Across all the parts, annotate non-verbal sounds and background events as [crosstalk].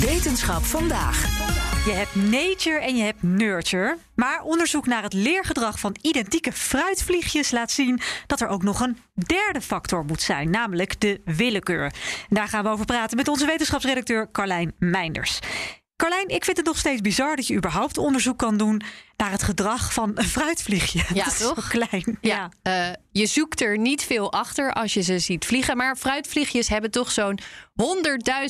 Wetenschap vandaag. Je hebt nature en je hebt nurture. Maar onderzoek naar het leergedrag van identieke fruitvliegjes laat zien dat er ook nog een derde factor moet zijn, namelijk de willekeur. Daar gaan we over praten met onze wetenschapsredacteur Carlijn Meinders. Carlijn, ik vind het nog steeds bizar dat je überhaupt onderzoek kan doen naar het gedrag van een fruitvliegje. Ja, [laughs] dat is toch? zo klein. Ja, eh, je zoekt er niet veel achter als je ze ziet vliegen. Maar fruitvliegjes hebben toch zo'n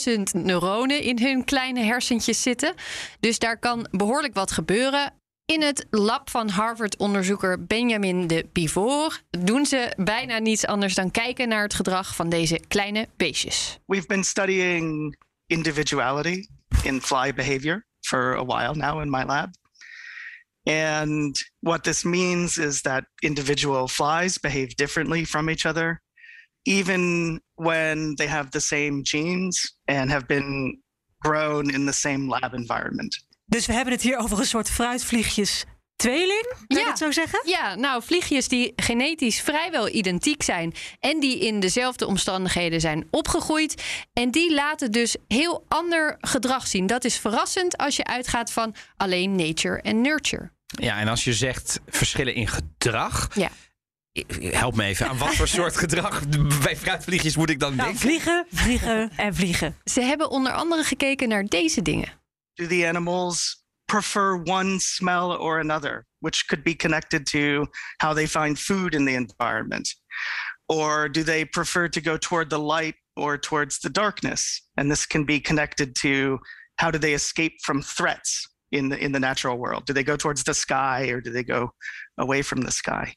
100.000 neuronen in hun kleine hersentjes zitten. Dus daar kan behoorlijk wat gebeuren. In het lab van Harvard-onderzoeker Benjamin de Pivot doen ze bijna niets anders dan kijken naar het gedrag van deze kleine beestjes. We've been studying individuality in fly behavior for a while now in my lab. And what this means is that individual flies behave differently from each other, even when they have the same genes and have been grown in the same lab environment. Dus we hebben het hier over een soort fruitvliegjes tweeling, kan je Ja. dat zo zeggen? Ja, nou, vliegjes die genetisch vrijwel identiek zijn en die in dezelfde omstandigheden zijn opgegroeid. En die laten dus heel ander gedrag zien. Dat is verrassend als je uitgaat van alleen nature en nurture. Ja, en als je zegt verschillen in gedrag. Ja. Help me even. Aan wat voor soort [laughs] gedrag bij fruitvliegjes moet ik dan Nou, denken? vliegen, vliegen en vliegen. Ze hebben onder andere gekeken naar deze dingen. Do the animals prefer one smell or another, which could be connected to how they find food in the environment? Or do they prefer to go toward the light or towards the darkness? And this can be connected to how do they escape from threats in the in the natural world? Do they go towards the sky or do they go away from the sky?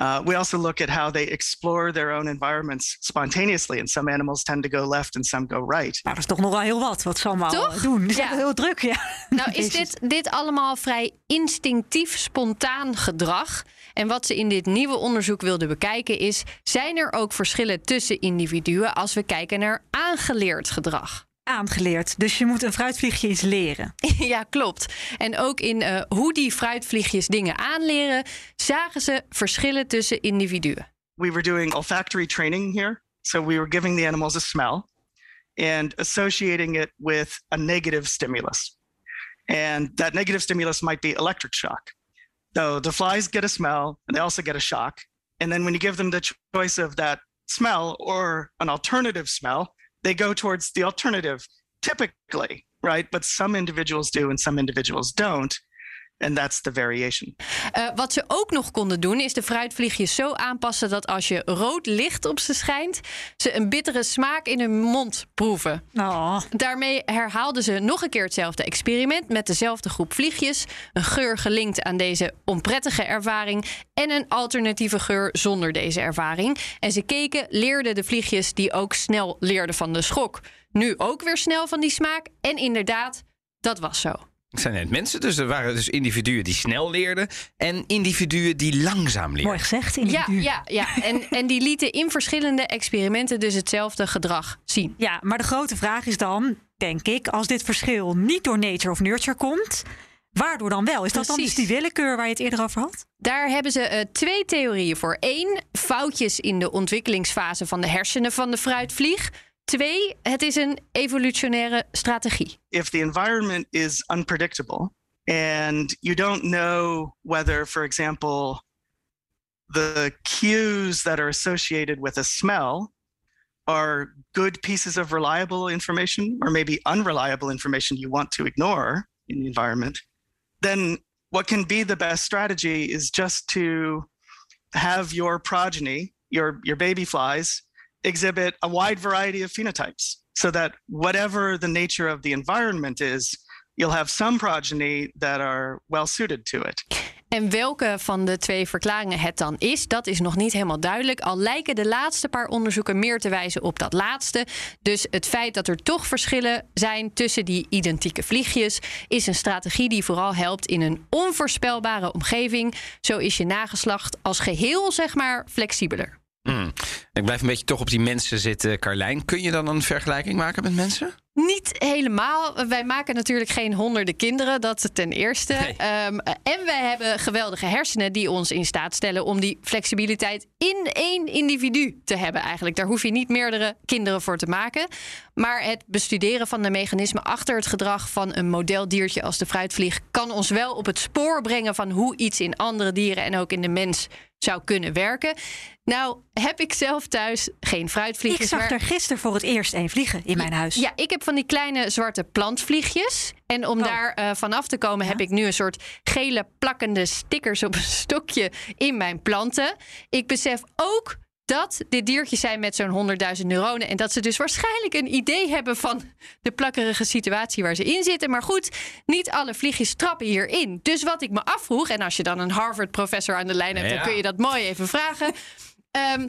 Uh, we also look at how they explore their own environments spontaneously, and some animals tend to go left and some go right. Nou, dat is toch nog wel heel wat wat ze allemaal Toch? eh, doen. Zijn Ja. heel druk, ja. Nou, is dit, dit allemaal vrij instinctief, spontaan gedrag? En wat ze in dit nieuwe onderzoek wilden bekijken is: zijn er ook verschillen tussen individuen als we kijken naar aangeleerd gedrag? Aangeleerd. Dus je moet een fruitvliegje iets leren. [laughs] ja, klopt. En ook in eh, hoe die fruitvliegjes dingen aanleren, zagen ze verschillen tussen individuen. we were doing olfactory training here. So we were giving the animals a smell and associating it with a negative stimulus. And that negative stimulus might be electric shock. So the flies get a smell and they also get a shock. And then when you give them the choice of that smell or an alternative smell, they go towards the alternative typically, right? But some individuals do and some individuals don't. And that's the variation. Eh, wat ze ook nog konden doen, is de fruitvliegjes zo aanpassen dat als je rood licht op ze schijnt, ze een bittere smaak in hun mond proeven. Oh. Daarmee herhaalden ze nog een keer hetzelfde experiment met dezelfde groep vliegjes. Een geur gelinkt aan deze onprettige ervaring en een alternatieve geur zonder deze ervaring. En ze keken, leerden de vliegjes die ook snel leerden van de schok, nu ook weer snel van die smaak. En inderdaad, dat was zo. Het zijn net mensen, dus er waren dus individuen die snel leerden en individuen die langzaam leerden. Mooi gezegd, Ja, individu. ja, ja. En, en die lieten in verschillende experimenten dus hetzelfde gedrag zien. Ja, maar de grote vraag is dan, denk ik, als dit verschil niet door nature of nurture komt, waardoor dan wel? Is dat dan dus die willekeur waar je het eerder over had? Daar hebben ze eh, twee theorieën voor. Eén, foutjes in de ontwikkelingsfase van de hersenen van de fruitvlieg. Twee, het is een evolutionaire strategie. if the environment is unpredictable and you don't know whether, for example, the cues that are associated with a smell are good pieces of reliable information or maybe unreliable information you want to ignore in the environment, then what can be the best strategy is just to have your progeny, your, your baby flies, exhibit a wide variety of phenotypes so that whatever the nature of the environment is, you'll have some progeny that are well suited to it. En welke van de twee verklaringen het dan is, dat is nog niet helemaal duidelijk. Al lijken de laatste paar onderzoeken meer te wijzen op dat laatste. Dus het feit dat er toch verschillen zijn tussen die identieke vliegjes, is een strategie die vooral helpt in een onvoorspelbare omgeving. Zo is je nageslacht als geheel, zeg maar, flexibeler. Hmm. Ik blijf een beetje toch op die mensen zitten, Carlijn. Kun je dan een vergelijking maken met mensen? Niet helemaal. Wij maken natuurlijk geen honderden kinderen, dat ten eerste. Ehm, en wij hebben geweldige hersenen die ons in staat stellen om die flexibiliteit in één individu te hebben. Eigenlijk, daar hoef je niet meerdere kinderen voor te maken. Maar het bestuderen van de mechanismen achter het gedrag van een modeldiertje als de fruitvlieg kan ons wel op het spoor brengen van hoe iets in andere dieren en ook in de mens zou kunnen werken. Nou, heb ik zelf thuis geen fruitvliegjes. Ik zag er gisteren voor het eerst een vliegen in mijn huis. Ja, ik heb van die kleine zwarte plantvliegjes. En om Oh. daar eh, vanaf te komen heb ik nu een soort gele plakkende stickers op een [laughs] stokje in mijn planten. Ik besef ook dat dit diertjes zijn met zo'n 100.000 neuronen. En dat ze dus waarschijnlijk een idee hebben van de plakkerige situatie waar ze in zitten. Maar goed, niet alle vliegjes trappen hierin. Dus wat ik me afvroeg, en als je dan een Harvard-professor aan de lijn hebt, Ja. dan kun je dat mooi even vragen. Ehm,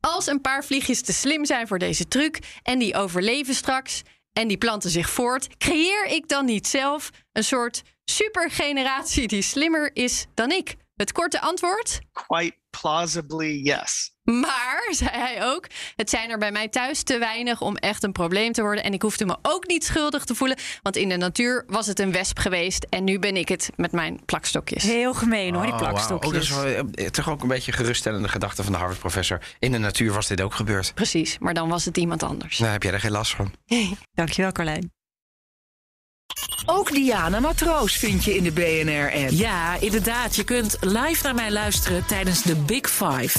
als een paar vliegjes te slim zijn voor deze truc en die overleven straks en die planten zich voort, creëer ik dan niet zelf een soort supergeneratie die slimmer is dan ik? Het korte antwoord. Quite plausibly, yes. Maar, [laughs] zei hij ook, het zijn er bij mij thuis te weinig om echt een probleem te worden. En ik hoefde me ook niet schuldig te voelen, want in de natuur was het een wesp geweest. En nu ben ik het met mijn plakstokjes. Heel gemeen hoor, die Oh, plakstokjes. Oh, dat is wel, eh, toch ook een beetje geruststellende gedachte van de Harvard-professor. In de natuur was dit ook gebeurd. Precies, maar dan was het iemand anders. Nou heb jij er geen last van. [laughs] Dankjewel Carlijn. Ook Diana Matroos vind je in de BNR-app. Ja, inderdaad. Je kunt live naar mij luisteren tijdens de Big Five.